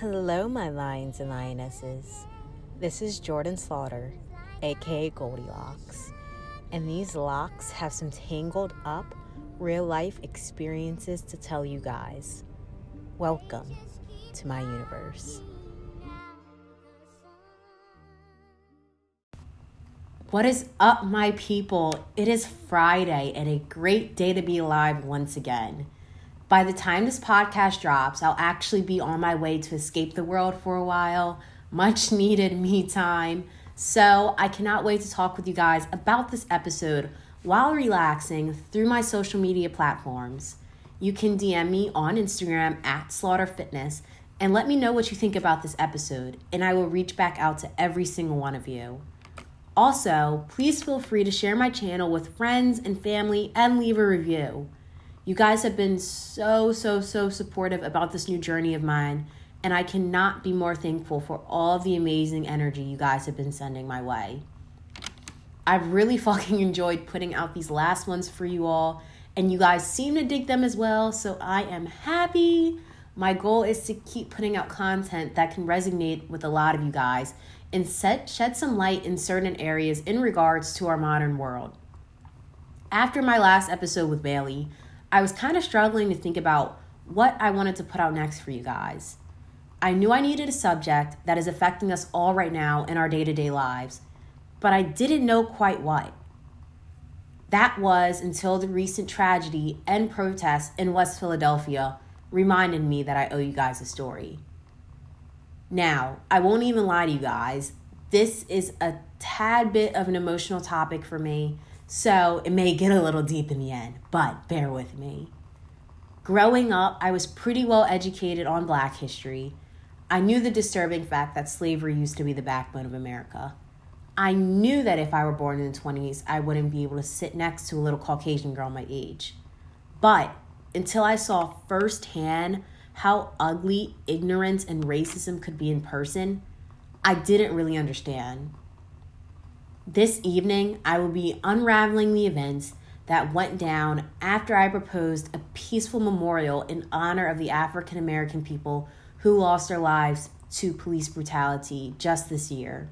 Hello, my lions and lionesses. This is Jordan Slaughter, aka Goldilocks, and these locks have some tangled up real life experiences to tell you guys. Welcome to my universe. What is up, my people? It is Friday and a great day to be alive once again. By the time this podcast drops, I'll actually be on my way to escape the world for a while. Much needed me time. So I cannot wait to talk with you guys about this episode while relaxing through my social media platforms. You can DM me on Instagram at Slaughter Fitness and let me know what you think about this episode, and I will reach back out to every single one of you. Also, please feel free to share my channel with friends and family and leave a review. You guys have been so, so, so supportive about this new journey of mine, and I cannot be more thankful for all the amazing energy you guys have been sending my way. I've really fucking enjoyed putting out these last ones for you all, and you guys seem to dig them as well, so I am happy. My goal is to keep putting out content that can resonate with a lot of you guys and set, shed some light in certain areas in regards to our modern world. After my last episode with Bailey, I was kind of struggling to think about what I wanted to put out next for you guys. I knew I needed a subject that is affecting us all right now in our day to day lives, but I didn't know quite what. That was until the recent tragedy and protests in West Philadelphia reminded me that I owe you guys a story. Now, I won't even lie to you guys. This is a tad bit of an emotional topic for me, so it may get a little deep in the end, but bear with me. Growing up, I was pretty well educated on black history. I knew the disturbing fact that slavery used to be the backbone of America. I knew that if I were born in the 20s, I wouldn't be able to sit next to a little Caucasian girl my age. But until I saw firsthand how ugly ignorance and racism could be in person, I didn't really understand. This evening, I will be unraveling the events that went down after I proposed a peaceful memorial in honor of the African American people who lost their lives to police brutality just this year.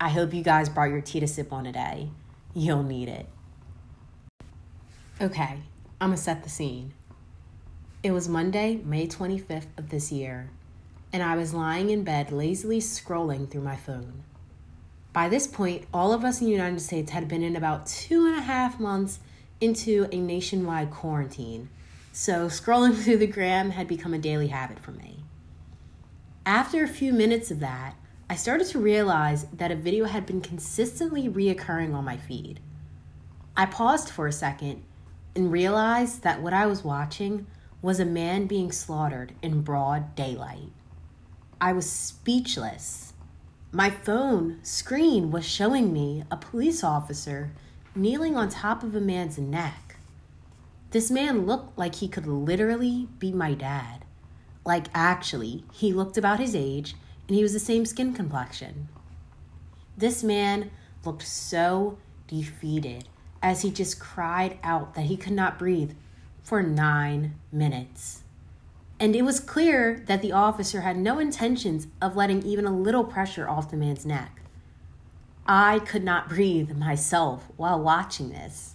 I hope you guys brought your tea to sip on today. You'll need it. Okay, I'm gonna set the scene. It was Monday, May 25th of this year, and I was lying in bed lazily scrolling through my phone. By this point, all of us in the United States had been in about two and a half months into a nationwide quarantine, so scrolling through the gram had become a daily habit for me. After a few minutes of that, I started to realize that a video had been consistently reoccurring on my feed. I paused for a second and realized that what I was watching was a man being slaughtered in broad daylight. I was speechless. My phone screen was showing me a police officer kneeling on top of a man's neck. This man looked like he could literally be my dad. Like, actually, he looked about his age and he was the same skin complexion. This man looked so defeated as he just cried out that he could not breathe for nine minutes. And it was clear that the officer had no intentions of letting even a little pressure off the man's neck. I could not breathe myself while watching this.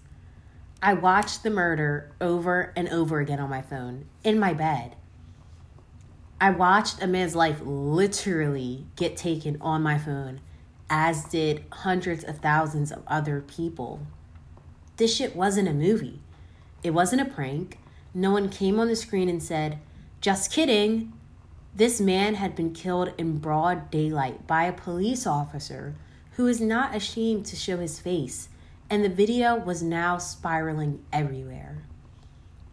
I watched the murder over and over again on my phone, in my bed. I watched a man's life literally get taken on my phone, as did hundreds of thousands of other people. This shit wasn't a movie. It wasn't a prank. No one came on the screen and said, just kidding. This man had been killed in broad daylight by a police officer who is not ashamed to show his face, and the video was now spiraling everywhere.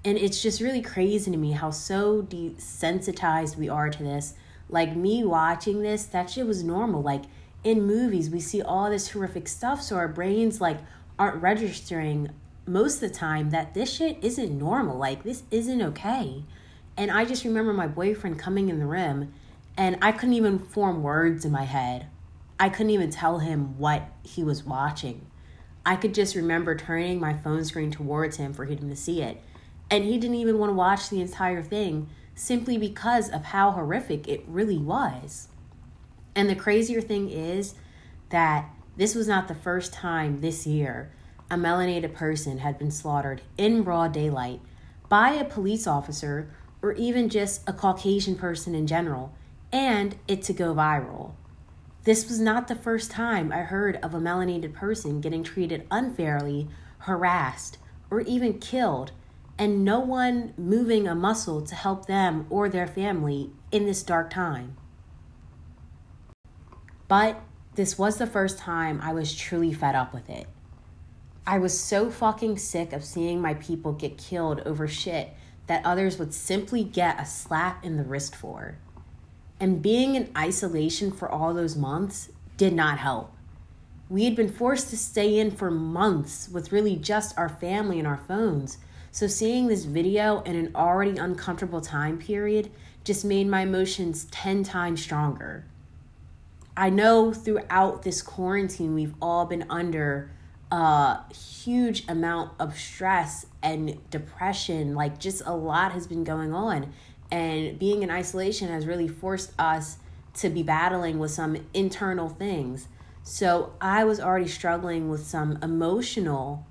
And it's just really crazy to me how so desensitized we are to this. Like me watching this, that shit was normal. Like in movies, we see all this horrific stuff, so our brains like aren't registering most of the time that this shit isn't normal. Like, this isn't okay. And I just remember my boyfriend coming in the room and I couldn't even form words in my head. I couldn't even tell him what he was watching. I could just remember turning my phone screen towards him for him to see it. And he didn't even want to watch the entire thing. simply because of how horrific it really was. And the crazier thing is that this was not the first time this year a melanated person had been slaughtered in broad daylight by a police officer or even just a Caucasian person in general, and it to go viral. This was not the first time I heard of a melanated person getting treated unfairly, harassed, or even killed, and no one moving a muscle to help them or their family in this dark time. But this was the first time I was truly fed up with it. I was so fucking sick of seeing my people get killed over shit that others would simply get a slap in the wrist for. And being in isolation for all those months did not help. We had been forced to stay in for months with really just our family and our phones. So seeing this video in an already uncomfortable time period just made my emotions 10 times stronger. I know throughout this quarantine, we've all been under a huge amount of stress and depression. Like, just a lot has been going on. And being in isolation has really forced us to be battling with some internal things. So, I was already struggling with some emotional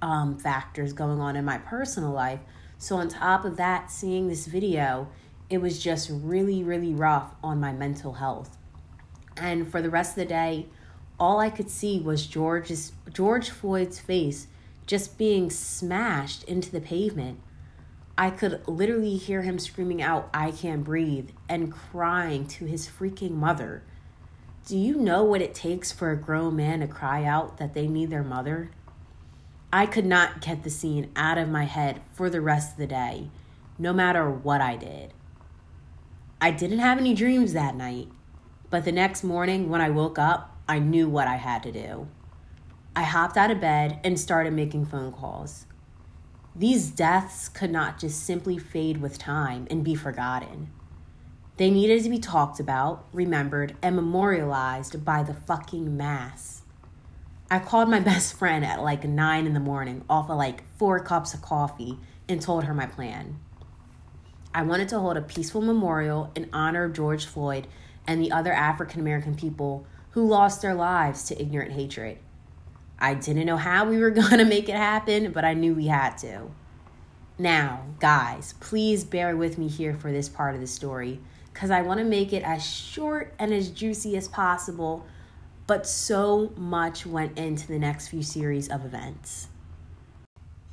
um, factors going on in my personal life. So, on top of that, seeing this video, it was just really, really rough on my mental health. And for the rest of the day, all I could see was George's George Floyd's face just being smashed into the pavement. I could literally hear him screaming out, I can't breathe, and crying to his freaking mother. Do you know what it takes for a grown man to cry out that they need their mother? I could not get the scene out of my head for the rest of the day, no matter what I did. I didn't have any dreams that night, but the next morning when I woke up, I knew what I had to do. I hopped out of bed and started making phone calls. These deaths could not just simply fade with time and be forgotten. They needed to be talked about, remembered, and memorialized by the fucking mass. I called my best friend at like 9 in the morning off of like four cups of coffee and told her my plan. I wanted to hold a peaceful memorial in honor of George Floyd and the other African American people who lost their lives to ignorant hatred. I didn't know how we were going to make it happen, but I knew we had to. Now, guys, please bear with me here for this part of the story because I want to make it as short and as juicy as possible, but so much went into the next few series of events.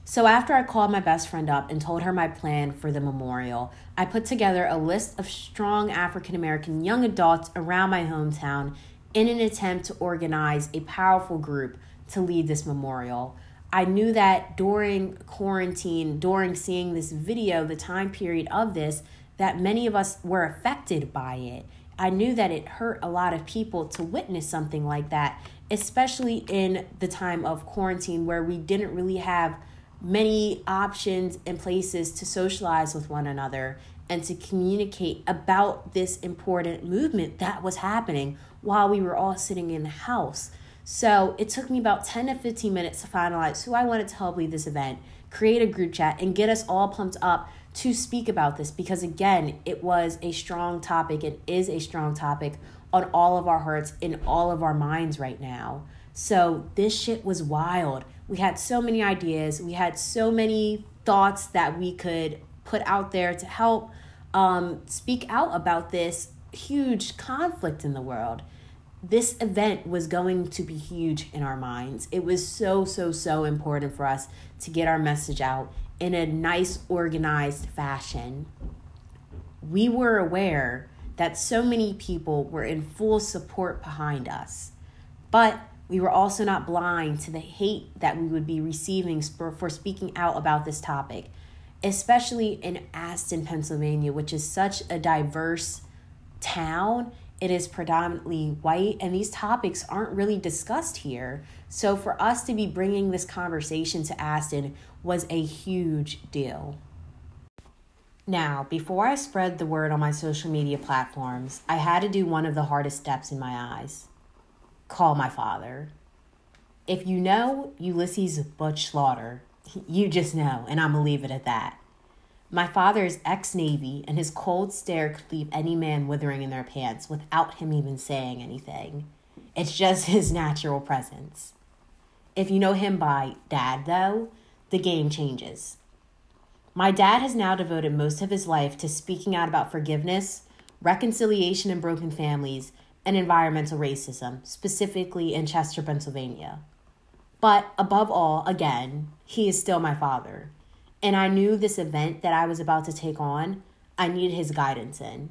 So, after I called my best friend up and told her my plan for the memorial, I put together a list of strong African American young adults around my hometown in an attempt to organize a powerful group to lead this memorial. I knew that during quarantine, during seeing this video, the time period of this, that many of us were affected by it. I knew that it hurt a lot of people to witness something like that, especially in the time of quarantine where we didn't really have many options and places to socialize with one another and to communicate about this important movement that was happening while we were all sitting in the house. So it took me about 10 to 15 minutes to finalize who I wanted to help lead this event, create a group chat, and get us all pumped up to speak about this because, again, it was a strong topic. It is a strong topic on all of our hearts, in all of our minds right now. So this shit was wild. We had so many ideas, we had so many thoughts that we could put out there to help um, speak out about this huge conflict in the world. This event was going to be huge in our minds. It was so, so, so important for us to get our message out in a nice, organized fashion. We were aware that so many people were in full support behind us, but we were also not blind to the hate that we would be receiving for, speaking out about this topic, especially in Aston, Pennsylvania, which is such a diverse town, it is predominantly white, and these topics aren't really discussed here. So, for us to be bringing this conversation to Aston was a huge deal. Now, before I spread the word on my social media platforms, I had to do one of the hardest steps in my eyes call my father. If you know Ulysses Butch Slaughter, you just know, and I'm gonna leave it at that. My father is ex Navy, and his cold stare could leave any man withering in their pants without him even saying anything. It's just his natural presence. If you know him by dad, though, the game changes. My dad has now devoted most of his life to speaking out about forgiveness, reconciliation in broken families, and environmental racism, specifically in Chester, Pennsylvania. But above all, again, he is still my father. And I knew this event that I was about to take on, I needed his guidance in.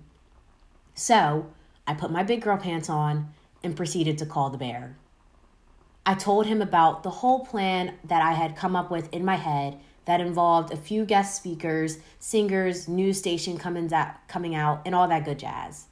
So I put my big girl pants on and proceeded to call the bear. I told him about the whole plan that I had come up with in my head that involved a few guest speakers, singers, news station coming out, coming out, and all that good jazz.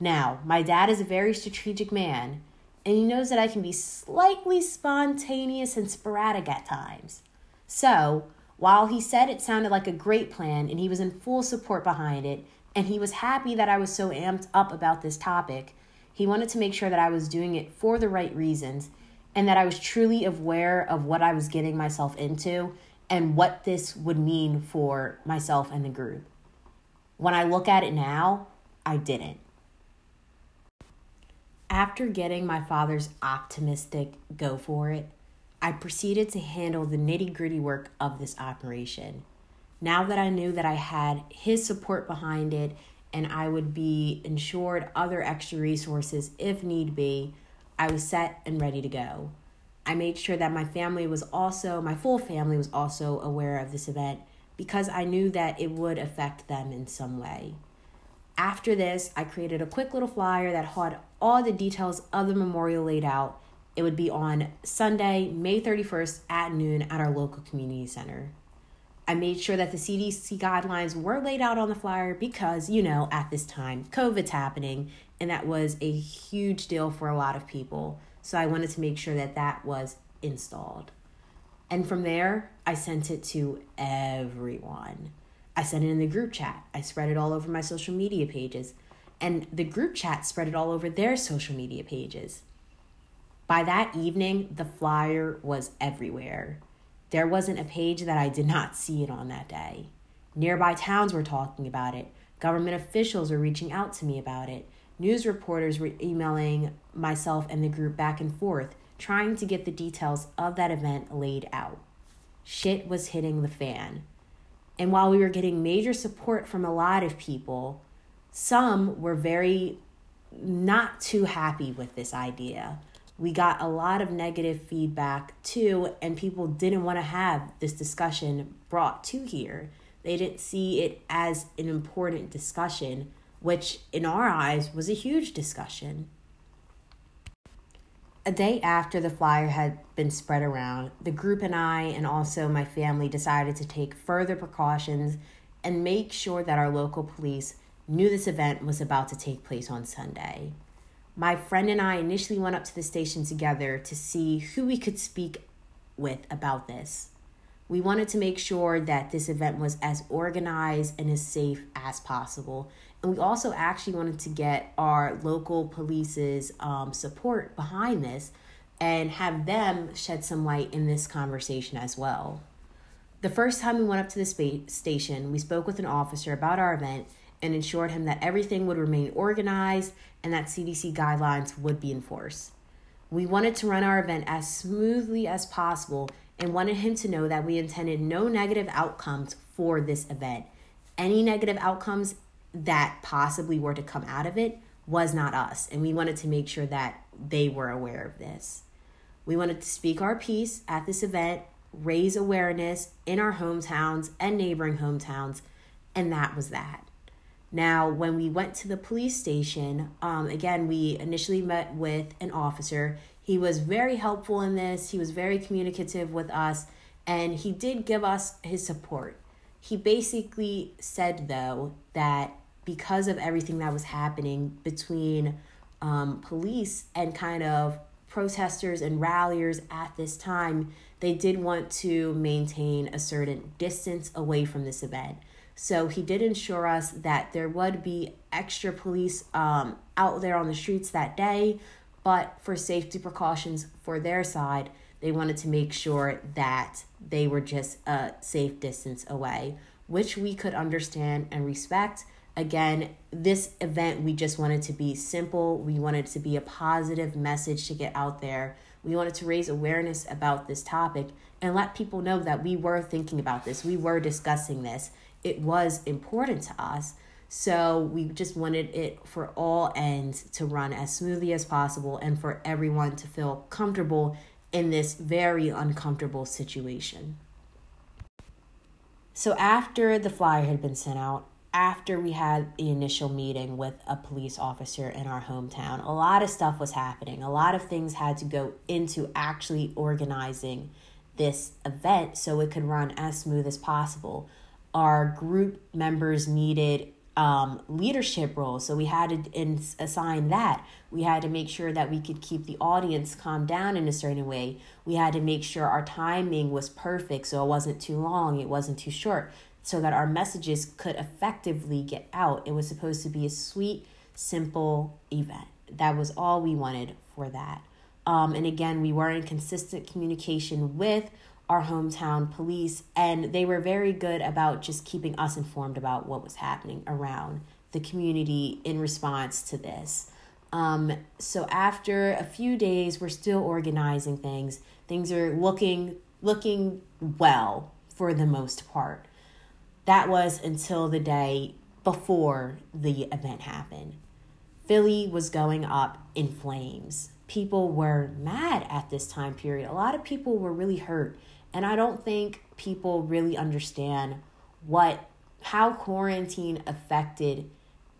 Now, my dad is a very strategic man, and he knows that I can be slightly spontaneous and sporadic at times. So, while he said it sounded like a great plan and he was in full support behind it, and he was happy that I was so amped up about this topic, he wanted to make sure that I was doing it for the right reasons and that I was truly aware of what I was getting myself into and what this would mean for myself and the group. When I look at it now, I didn't. After getting my father's optimistic go for it, I proceeded to handle the nitty gritty work of this operation. Now that I knew that I had his support behind it and I would be insured other extra resources if need be, I was set and ready to go. I made sure that my family was also, my full family was also aware of this event because I knew that it would affect them in some way. After this, I created a quick little flyer that had all the details of the memorial laid out. It would be on Sunday, May 31st at noon at our local community center. I made sure that the CDC guidelines were laid out on the flyer because, you know, at this time, COVID's happening, and that was a huge deal for a lot of people. So I wanted to make sure that that was installed. And from there, I sent it to everyone. I sent it in the group chat. I spread it all over my social media pages. And the group chat spread it all over their social media pages. By that evening, the flyer was everywhere. There wasn't a page that I did not see it on that day. Nearby towns were talking about it. Government officials were reaching out to me about it. News reporters were emailing myself and the group back and forth, trying to get the details of that event laid out. Shit was hitting the fan. And while we were getting major support from a lot of people, some were very not too happy with this idea. We got a lot of negative feedback too, and people didn't want to have this discussion brought to here. They didn't see it as an important discussion which in our eyes was a huge discussion. A day after the flyer had been spread around, the group and I, and also my family, decided to take further precautions and make sure that our local police knew this event was about to take place on Sunday. My friend and I initially went up to the station together to see who we could speak with about this. We wanted to make sure that this event was as organized and as safe as possible and we also actually wanted to get our local police's um, support behind this and have them shed some light in this conversation as well. The first time we went up to the station, we spoke with an officer about our event and ensured him that everything would remain organized and that CDC guidelines would be enforced. We wanted to run our event as smoothly as possible and wanted him to know that we intended no negative outcomes for this event. Any negative outcomes that possibly were to come out of it was not us. And we wanted to make sure that they were aware of this. We wanted to speak our piece at this event, raise awareness in our hometowns and neighboring hometowns, and that was that. Now, when we went to the police station, um, again, we initially met with an officer. He was very helpful in this, he was very communicative with us, and he did give us his support. He basically said, though, that because of everything that was happening between um, police and kind of protesters and ralliers at this time, they did want to maintain a certain distance away from this event. So he did ensure us that there would be extra police um, out there on the streets that day, but for safety precautions for their side, they wanted to make sure that they were just a safe distance away which we could understand and respect. Again, this event we just wanted to be simple. We wanted to be a positive message to get out there. We wanted to raise awareness about this topic and let people know that we were thinking about this. We were discussing this. It was important to us. So we just wanted it for all ends to run as smoothly as possible and for everyone to feel comfortable in this very uncomfortable situation. So after the flyer had been sent out, after we had the initial meeting with a police officer in our hometown, a lot of stuff was happening. A lot of things had to go into actually organizing this event so it could run as smooth as possible. Our group members needed um, leadership roles. So we had to assign that. We had to make sure that we could keep the audience calm down in a certain way. We had to make sure our timing was perfect so it wasn't too long, it wasn't too short, so that our messages could effectively get out. It was supposed to be a sweet, simple event. That was all we wanted for that. Um, and again, we were in consistent communication with our hometown police, and they were very good about just keeping us informed about what was happening around the community in response to this. Um, so after a few days, we're still organizing things. Things are looking looking well for the most part. That was until the day before the event happened. Philly was going up in flames. People were mad at this time period. A lot of people were really hurt and I don't think people really understand what how quarantine affected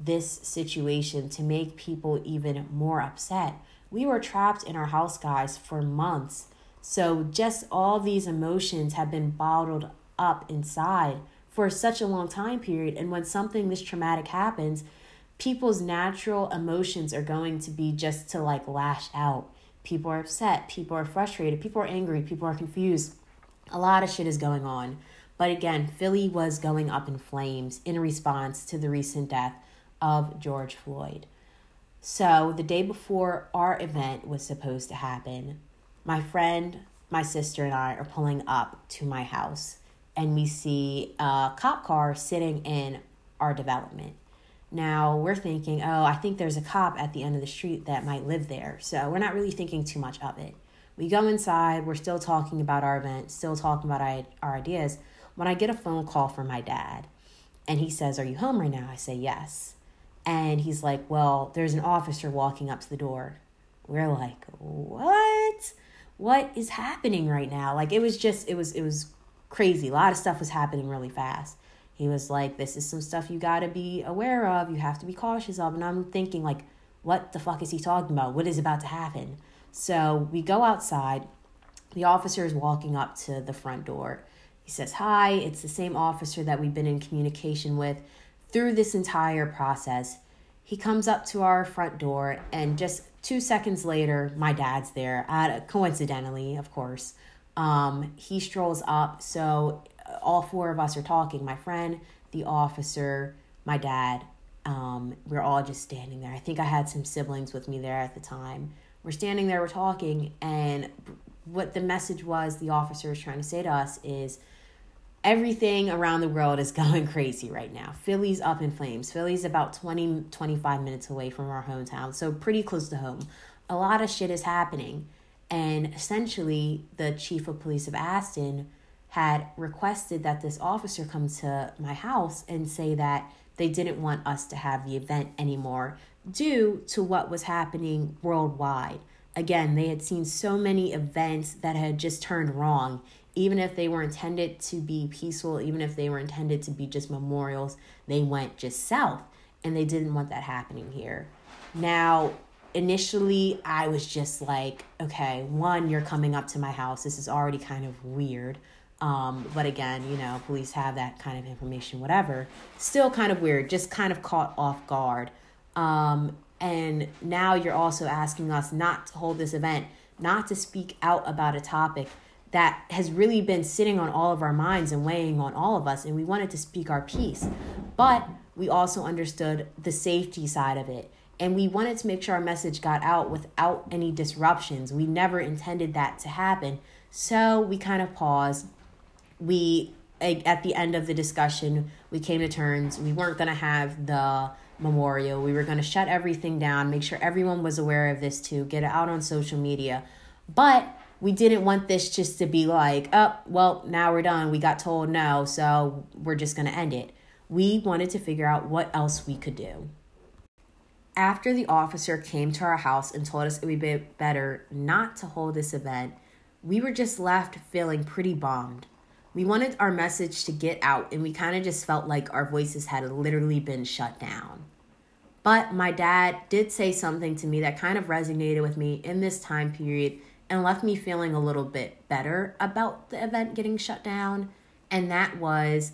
this situation to make people even more upset. We were trapped in our house, guys, for months. So just all these emotions have been bottled up inside for such a long time period. And when something this traumatic happens, people's natural emotions are going to be just to like lash out. People are upset, people are frustrated, people are angry, people are confused. A lot of shit is going on. But again, Philly was going up in flames in response to the recent death of George Floyd. So, the day before our event was supposed to happen, my friend, my sister, and I are pulling up to my house, and we see a cop car sitting in our development. Now, we're thinking, oh, I think there's a cop at the end of the street that might live there. So, we're not really thinking too much of it. We go inside, we're still talking about our event, still talking about our ideas. When I get a phone call from my dad and he says, Are you home right now? I say, Yes. And he's like, Well, there's an officer walking up to the door. We're like, What? What is happening right now? Like it was just it was it was crazy. A lot of stuff was happening really fast. He was like, This is some stuff you gotta be aware of, you have to be cautious of. And I'm thinking, like, what the fuck is he talking about? What is about to happen? So we go outside. The officer is walking up to the front door. He says, Hi, it's the same officer that we've been in communication with through this entire process. He comes up to our front door, and just two seconds later, my dad's there, at, coincidentally, of course. Um, he strolls up. So all four of us are talking my friend, the officer, my dad. Um, we're all just standing there. I think I had some siblings with me there at the time. We're standing there, we're talking, and what the message was the officer is trying to say to us is everything around the world is going crazy right now. Philly's up in flames. Philly's about 20, 25 minutes away from our hometown, so pretty close to home. A lot of shit is happening. And essentially, the chief of police of Aston had requested that this officer come to my house and say that they didn't want us to have the event anymore due to what was happening worldwide. Again, they had seen so many events that had just turned wrong, even if they were intended to be peaceful, even if they were intended to be just memorials, they went just south and they didn't want that happening here. Now, initially, I was just like, okay, one, you're coming up to my house. This is already kind of weird. Um, but again, you know, police have that kind of information, whatever. Still kind of weird, just kind of caught off guard. Um, and now you're also asking us not to hold this event, not to speak out about a topic that has really been sitting on all of our minds and weighing on all of us. And we wanted to speak our piece. But we also understood the safety side of it. And we wanted to make sure our message got out without any disruptions. We never intended that to happen. So we kind of paused. We at the end of the discussion, we came to terms. We weren't going to have the memorial. We were going to shut everything down, make sure everyone was aware of this too, get it out on social media. But we didn't want this just to be like, oh, well, now we're done. We got told no, so we're just going to end it. We wanted to figure out what else we could do. After the officer came to our house and told us it would be better not to hold this event, we were just left feeling pretty bombed. We wanted our message to get out, and we kind of just felt like our voices had literally been shut down. But my dad did say something to me that kind of resonated with me in this time period and left me feeling a little bit better about the event getting shut down. And that was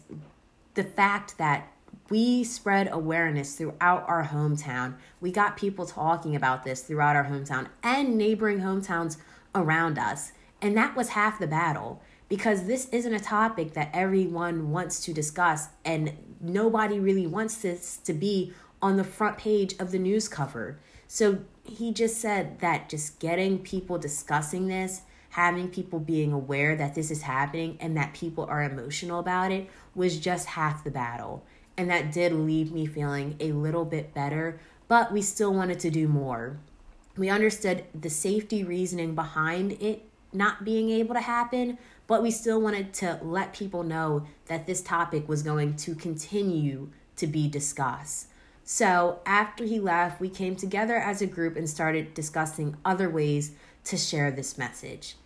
the fact that we spread awareness throughout our hometown. We got people talking about this throughout our hometown and neighboring hometowns around us. And that was half the battle because this isn't a topic that everyone wants to discuss and nobody really wants this to be on the front page of the news cover. So he just said that just getting people discussing this, having people being aware that this is happening and that people are emotional about it was just half the battle. And that did leave me feeling a little bit better, but we still wanted to do more. We understood the safety reasoning behind it not being able to happen, but we still wanted to let people know that this topic was going to continue to be discussed. So, after he left, we came together as a group and started discussing other ways to share this message.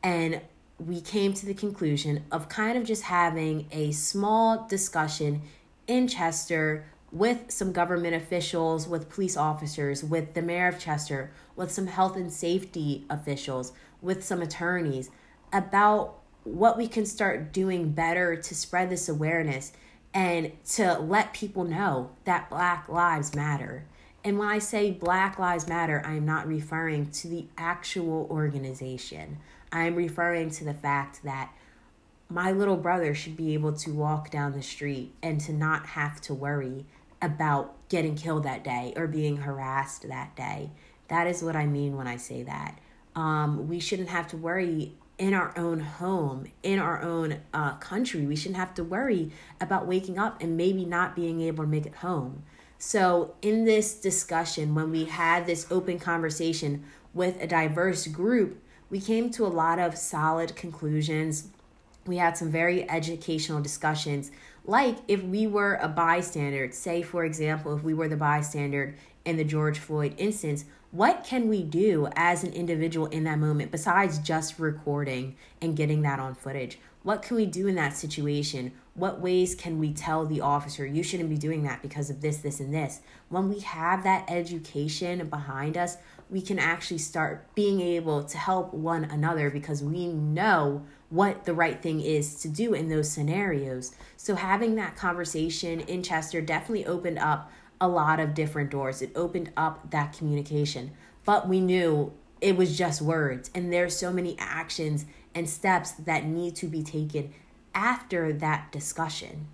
And we came to the conclusion of kind of just having a small discussion in Chester with some government officials, with police officers, with the mayor of Chester, with some health and safety officials, with some attorneys about what we can start doing better to spread this awareness and to let people know that Black Lives Matter. And when I say Black Lives Matter, I am not referring to the actual organization. I am referring to the fact that my little brother should be able to walk down the street and to not have to worry about getting killed that day or being harassed that day. That is what I mean when I say that. Um, we shouldn't have to worry in our own home, in our own uh, country. We shouldn't have to worry about waking up and maybe not being able to make it home. So, in this discussion, when we had this open conversation with a diverse group, we came to a lot of solid conclusions we had some very educational discussions like if we were a bystander say for example if we were the bystander in the george floyd instance what can we do as an individual in that moment besides just recording and getting that on footage? What can we do in that situation? What ways can we tell the officer you shouldn't be doing that because of this this and this. When we have that education behind us we can actually start being able to help one another because we know what the right thing is to do in those scenarios. So, having that conversation in Chester definitely opened up a lot of different doors. It opened up that communication. But we knew it was just words, and there's so many actions and steps that need to be taken after that discussion.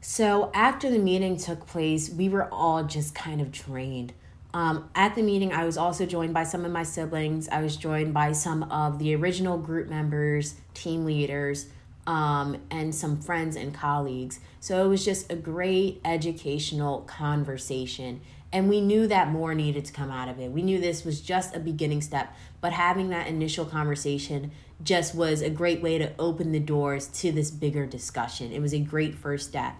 So, after the meeting took place, we were all just kind of drained. Um, at the meeting, I was also joined by some of my siblings. I was joined by some of the original group members, team leaders, um, and some friends and colleagues. So it was just a great educational conversation. And we knew that more needed to come out of it. We knew this was just a beginning step, but having that initial conversation just was a great way to open the doors to this bigger discussion. It was a great first step.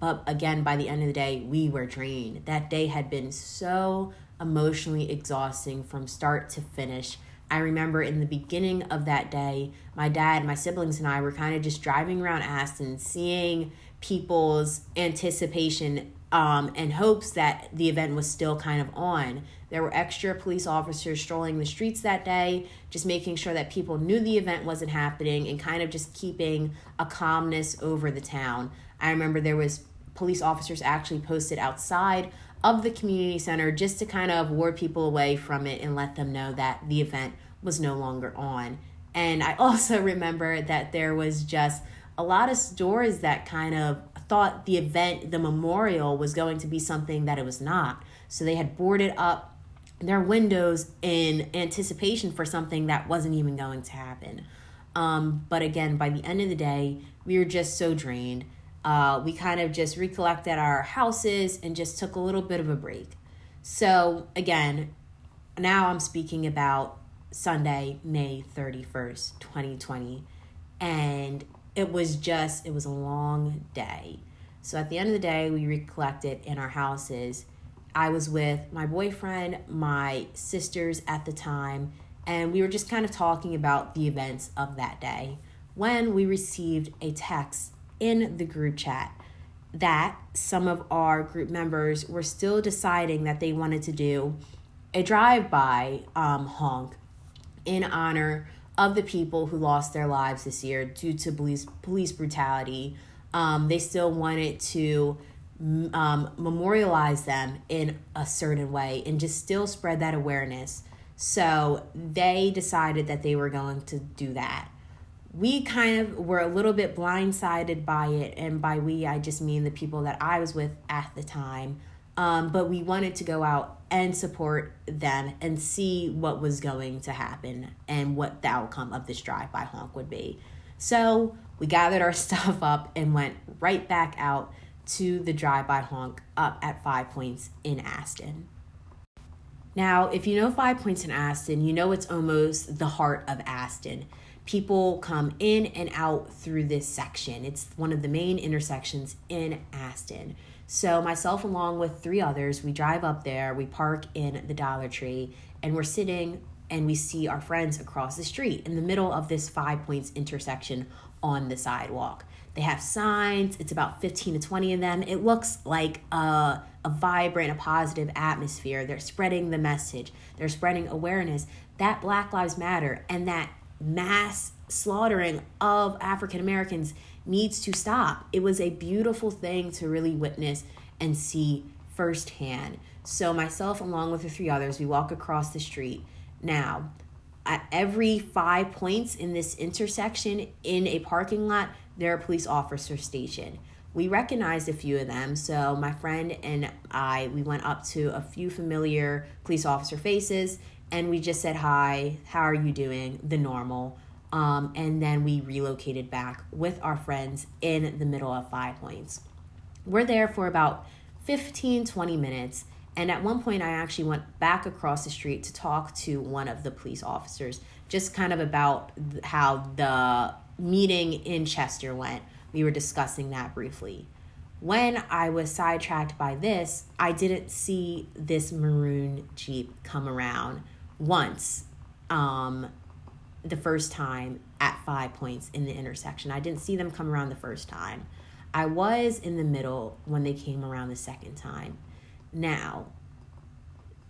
But again, by the end of the day, we were drained. That day had been so emotionally exhausting from start to finish. I remember in the beginning of that day, my dad, my siblings, and I were kind of just driving around Aston, seeing people's anticipation um, and hopes that the event was still kind of on. There were extra police officers strolling the streets that day, just making sure that people knew the event wasn't happening and kind of just keeping a calmness over the town. I remember there was police officers actually posted outside of the community center just to kind of ward people away from it and let them know that the event was no longer on. And I also remember that there was just a lot of stores that kind of thought the event, the memorial, was going to be something that it was not. So they had boarded up their windows in anticipation for something that wasn't even going to happen. Um, but again, by the end of the day, we were just so drained. Uh, we kind of just recollected our houses and just took a little bit of a break. So, again, now I'm speaking about Sunday, May 31st, 2020. And it was just, it was a long day. So at the end of the day, we recollected in our houses. I was with my boyfriend, my sisters at the time, and we were just kind of talking about the events of that day when we received a text in the group chat that some of our group members were still deciding that they wanted to do a drive-by um, honk in honor of the people who lost their lives this year due to police police brutality. Um, they still wanted to um, memorialize them in a certain way and just still spread that awareness. So they decided that they were going to do that. We kind of were a little bit blindsided by it, and by we, I just mean the people that I was with at the time. Um, but we wanted to go out and support them and see what was going to happen and what the outcome of this drive by honk would be. So we gathered our stuff up and went right back out to the drive by honk up at Five Points in Aston. Now, if you know Five Points in Aston, you know it's almost the heart of Aston. People come in and out through this section. It's one of the main intersections in Aston. So, myself, along with three others, we drive up there, we park in the Dollar Tree, and we're sitting and we see our friends across the street in the middle of this five points intersection on the sidewalk. They have signs, it's about 15 to 20 of them. It looks like a, a vibrant, a positive atmosphere. They're spreading the message, they're spreading awareness that Black Lives Matter and that mass slaughtering of African Americans needs to stop. It was a beautiful thing to really witness and see firsthand. So, myself, along with the three others, we walk across the street. Now, at every five points in this intersection in a parking lot, there are police officers stationed. We recognized a few of them, so my friend and I we went up to a few familiar police officer faces and we just said hi, how are you doing? The normal. Um, and then we relocated back with our friends in the middle of Five Points. We're there for about 15, 20 minutes. And at one point, I actually went back across the street to talk to one of the police officers, just kind of about how the meeting in Chester went. We were discussing that briefly. When I was sidetracked by this, I didn't see this maroon Jeep come around once. Um, the first time at five points in the intersection. I didn't see them come around the first time. I was in the middle when they came around the second time. Now,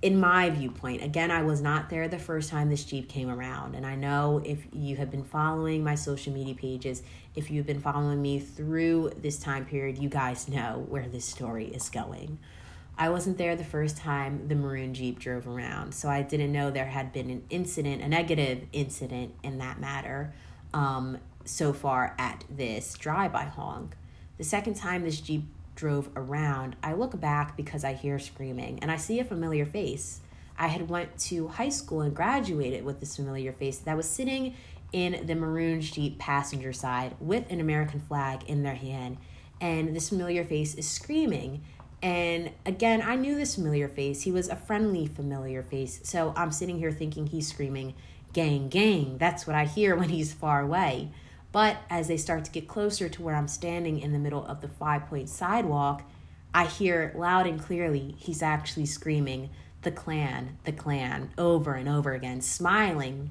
in my viewpoint, again, I was not there the first time this Jeep came around. And I know if you have been following my social media pages, if you've been following me through this time period, you guys know where this story is going. I wasn't there the first time the maroon Jeep drove around, so I didn't know there had been an incident, a negative incident in that matter, um, so far at this drive by honk. The second time this Jeep drove around, I look back because I hear screaming and I see a familiar face. I had went to high school and graduated with this familiar face that was sitting in the maroon Jeep passenger side with an American flag in their hand, and this familiar face is screaming and again, I knew this familiar face. He was a friendly, familiar face. So I'm sitting here thinking he's screaming, gang, gang. That's what I hear when he's far away. But as they start to get closer to where I'm standing in the middle of the five point sidewalk, I hear loud and clearly he's actually screaming, the Klan, the Klan, over and over again, smiling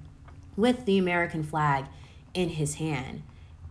with the American flag in his hand.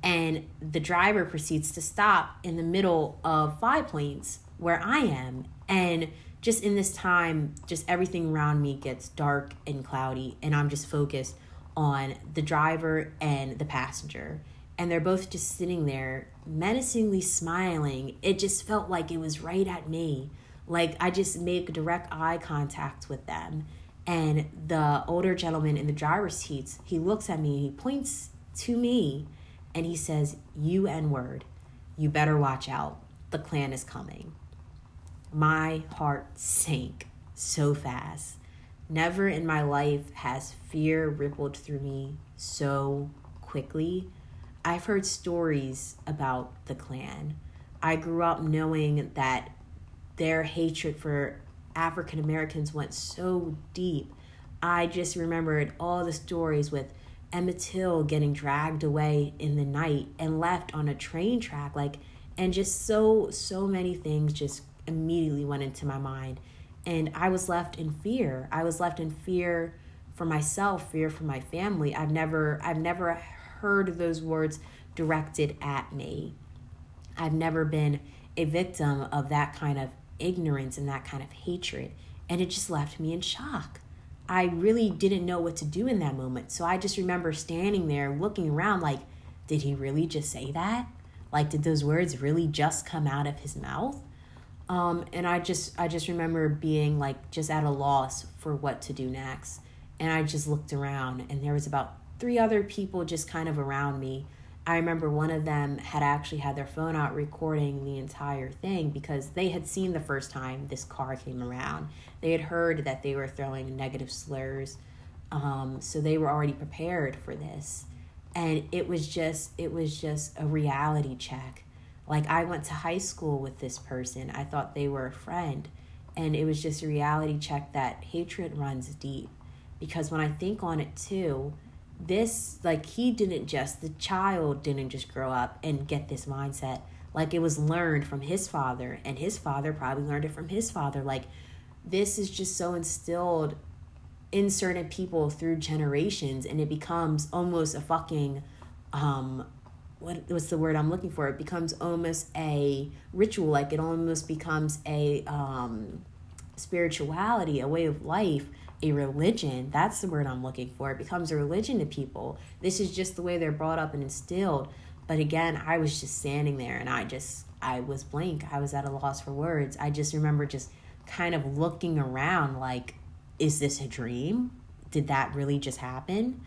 And the driver proceeds to stop in the middle of Five Points where I am. And just in this time, just everything around me gets dark and cloudy, and I'm just focused on the driver and the passenger. And they're both just sitting there menacingly smiling. It just felt like it was right at me. Like I just make direct eye contact with them. And the older gentleman in the driver's seats, he looks at me, he points to me, and he says, You N word, you better watch out. The Klan is coming my heart sank so fast. Never in my life has fear rippled through me so quickly. I've heard stories about the Klan. I grew up knowing that their hatred for African Americans went so deep. I just remembered all the stories with Emmett Till getting dragged away in the night and left on a train track like and just so so many things just immediately went into my mind and I was left in fear. I was left in fear for myself, fear for my family. I've never I've never heard those words directed at me. I've never been a victim of that kind of ignorance and that kind of hatred. And it just left me in shock. I really didn't know what to do in that moment. So I just remember standing there looking around like, did he really just say that? Like, did those words really just come out of his mouth? Um, and I just I just remember being like just at a loss for what to do next. And I just looked around and there was about three other people just kind of around me I remember one of them had actually had their phone out recording the entire thing because they had seen the first time this car came around. They had heard that they were throwing negative slurs. Um, so they were already prepared for this. And it was just it was just a reality check. Like I went to high school with this person. I thought they were a friend. And it was just a reality check that hatred runs deep. Because when I think on it too, this like he didn't just the child didn't just grow up and get this mindset like it was learned from his father and his father probably learned it from his father like this is just so instilled in certain people through generations and it becomes almost a fucking um what what's the word I'm looking for? It becomes almost a ritual, like it almost becomes a um spirituality, a way of life a religion. That's the word I'm looking for. It becomes a religion to people. This is just the way they're brought up and instilled. But again, I was just standing there and I just, I was blank. I was at a loss for words. I just remember just kind of looking around like, is this a dream? Did that really just happen?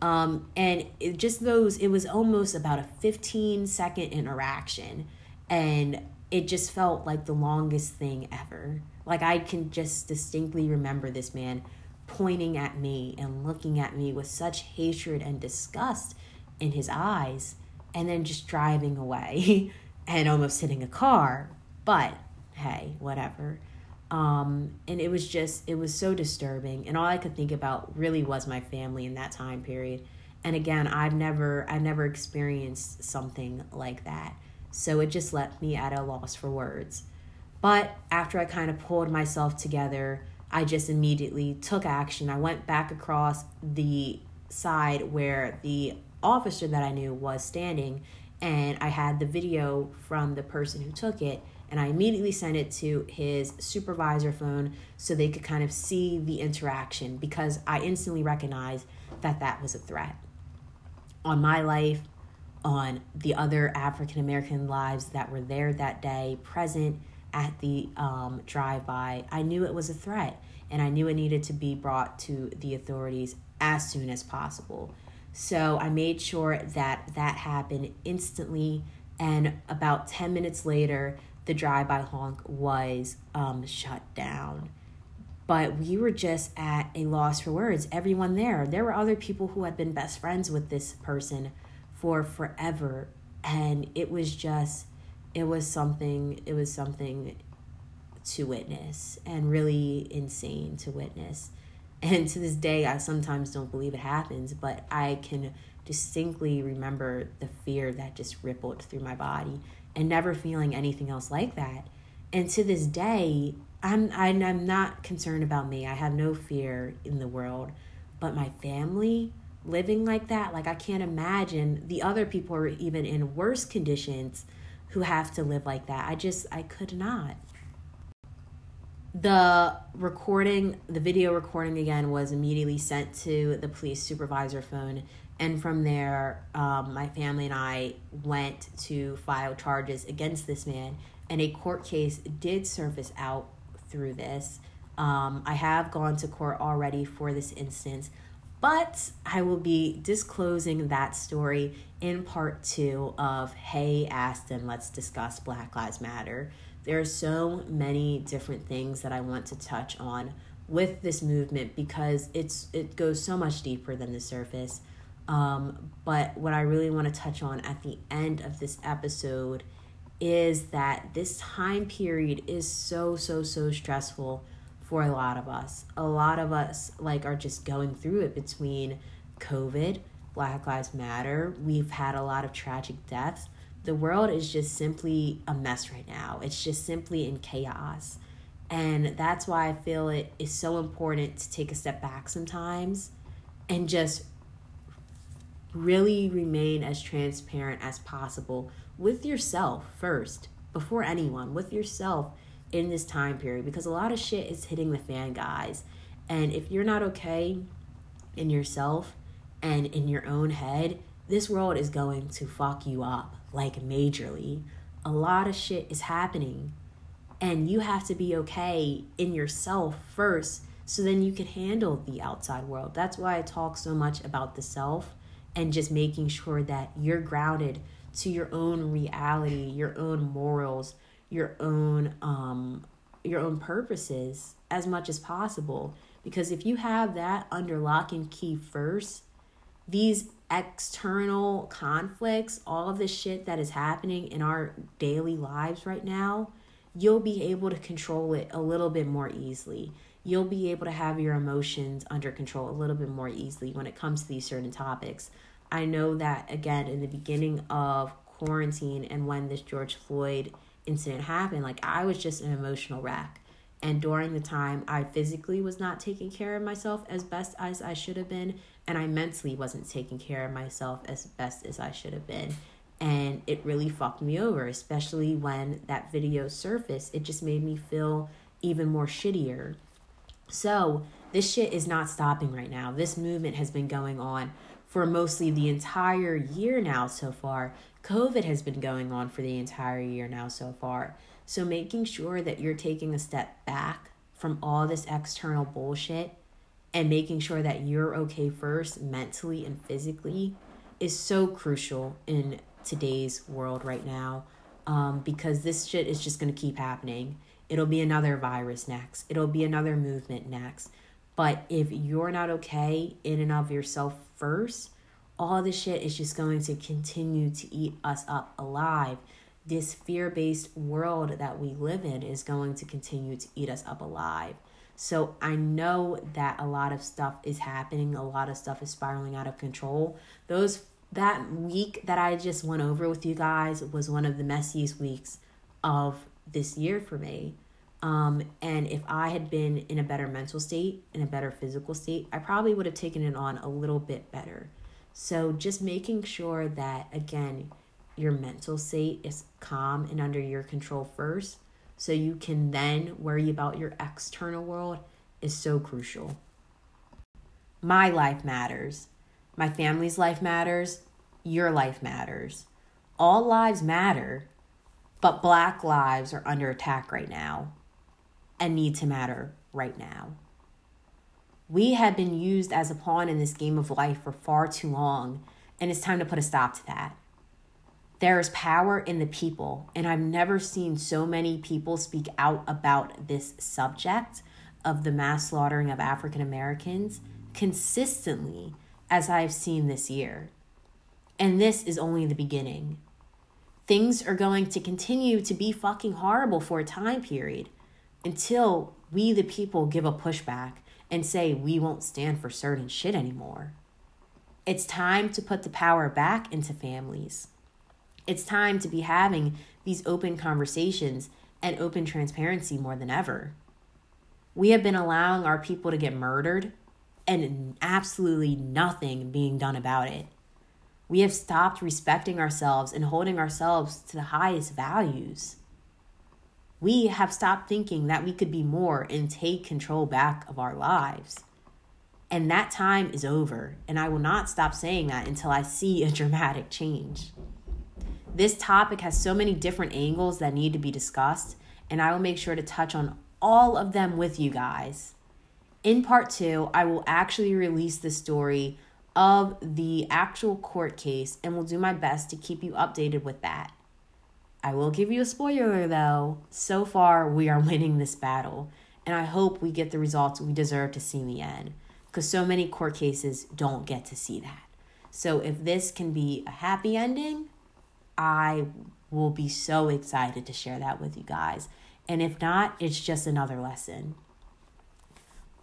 Um, and it just those, it was almost about a 15 second interaction. And it just felt like the longest thing ever. Like I can just distinctly remember this man pointing at me and looking at me with such hatred and disgust in his eyes and then just driving away and almost hitting a car. But hey, whatever. Um, and it was just, it was so disturbing. And all I could think about really was my family in that time period. And again, I've never, I've never experienced something like that. So it just left me at a loss for words. But after I kind of pulled myself together, I just immediately took action. I went back across the side where the officer that I knew was standing, and I had the video from the person who took it. And I immediately sent it to his supervisor phone so they could kind of see the interaction because I instantly recognized that that was a threat on my life, on the other African American lives that were there that day, present at the um, drive by, I knew it was a threat and I knew it needed to be brought to the authorities as soon as possible. So I made sure that that happened instantly. And about 10 minutes later, the drive by honk was um, shut down. But we were just at a loss for words. Everyone there, there were other people who had been best friends with this person for forever. And it was just it was something it was something to witness and really insane to witness and to this day i sometimes don't believe it happens but i can distinctly remember the fear that just rippled through my body and never feeling anything else like that and to this day i'm i'm not concerned about me i have no fear in the world but my family living like that like i can't imagine the other people are even in worse conditions who have to live like that. I just, I could not. The recording, the video recording again, was immediately sent to the police supervisor phone. And from there, um, my family and I went to file charges against this man. And a court case did surface out through this. Um, I have gone to court already for this instance, but I will be disclosing that story in part two of Hey Aston, let's discuss Black Lives Matter. There are so many different things that I want to touch on with this movement because it's it goes so much deeper than the surface. Um, but what I really want to touch on at the end of this episode is that this time period is so, so, so stressful for a lot of us. A lot of us like are just going through it between COVID, Black Lives Matter. We've had a lot of tragic deaths. The world is just simply a mess right now. It's just simply in chaos. And that's why I feel it is so important to take a step back sometimes and just really remain as transparent as possible with yourself first, before anyone, with yourself in this time period because a lot of shit is hitting the fan, guys. And if you're not okay in yourself and in your own head, this world is going to fuck you up like majorly. A lot of shit is happening. And you have to be okay in yourself first so then you can handle the outside world. That's why I talk so much about the self and just making sure that you're grounded to your own reality, your own morals, your own um your own purposes as much as possible. Because if you have that under lock and key first these external conflicts all of the shit that is happening in our daily lives right now you'll be able to control it a little bit more easily you'll be able to have your emotions under control a little bit more easily when it comes to these certain topics i know that again in the beginning of quarantine and when this george floyd incident happened, like I was just an emotional wreck. And during the time, I physically was not taking care of myself as best as I should have been, and I mentally wasn't taking care of myself as best as I should have been. And it really fucked me over, especially when that video surfaced. It just made me feel even more shittier. So, this shit is not stopping right now. This movement has been going on for mostly the entire year now so far. COVID has been going on for the entire year now so far. So making sure that you're taking a step back from all this external bullshit and making sure that you're okay first mentally and physically is so crucial in today's world right now um, because this shit is just going to keep happening. It'll be another virus next, it'll be another movement next. But if you're not okay in and of yourself first, all this shit is just going to continue to eat us up alive. This fear based world that we live in is going to continue to eat us up alive. So I know that a lot of stuff is happening, a lot of stuff is spiraling out of control. Those that week that I just went over with you guys was one of the messiest weeks of this year for me. Um, and if I had been in a better mental state, in a better physical state, I probably would have taken it on a little bit better. So just making sure that, again, your mental state is calm and under your control first, so you can then worry about your external world, is so crucial. My life matters. My family's life matters. Your life matters. All lives matter, but black lives are under attack right now and need to matter right now. We have been used as a pawn in this game of life for far too long, and it's time to put a stop to that. There is power in the people, and I've never seen so many people speak out about this subject of the mass slaughtering of African Americans consistently as I've seen this year. And this is only the beginning. Things are going to continue to be fucking horrible for a time period until we, the people, give a pushback and say we won't stand for certain shit anymore. It's time to put the power back into families. It's time to be having these open conversations and open transparency more than ever. We have been allowing our people to get murdered and absolutely nothing being done about it. We have stopped respecting ourselves and holding ourselves to the highest values we have stopped thinking that we could be more and take control back of our lives. And that time is over. And I will not stop saying that until I see a dramatic change. This topic has so many different angles that need to be discussed, and I will make sure to touch on all of them with you guys. In part two, I will actually release the story of the actual court case and will do my best to keep you updated with that. I will give you a spoiler though. So far, we are winning this battle, and I hope we get the results we deserve to see in the end, because so many court cases don't get to see that. So if this can be a happy ending, I will be so excited to share that with you guys. And if not, it's just another lesson.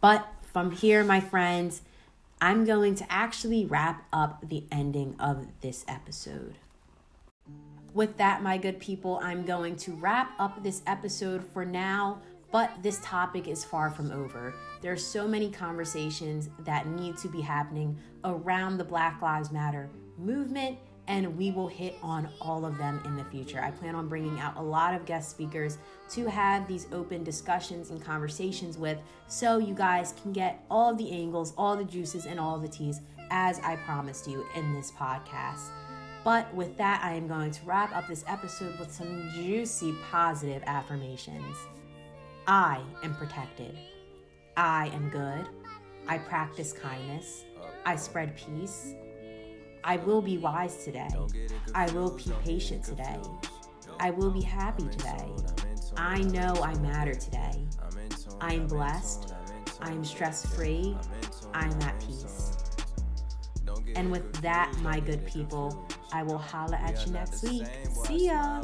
But from here, my friends, I'm going to actually wrap up the ending of this episode. With that, my good people, I'm going to wrap up this episode for now, but this topic is far from over. There are so many conversations that need to be happening around the Black Lives Matter movement and we will hit on all of them in the future. I plan on bringing out a lot of guest speakers to have these open discussions and conversations with so you guys can get all of the angles, all the juices, and all the teas as I promised you in this podcast. But with that, I am going to wrap up this episode with some juicy positive affirmations. I am protected. I am good. I practice kindness. Uh, I spread peace. I will be wise today. I will be patient today. I will be happy today. I know I matter today. I am blessed. I am stress free. I am at peace. And with that, my good people, I will holla at you next week. See ya.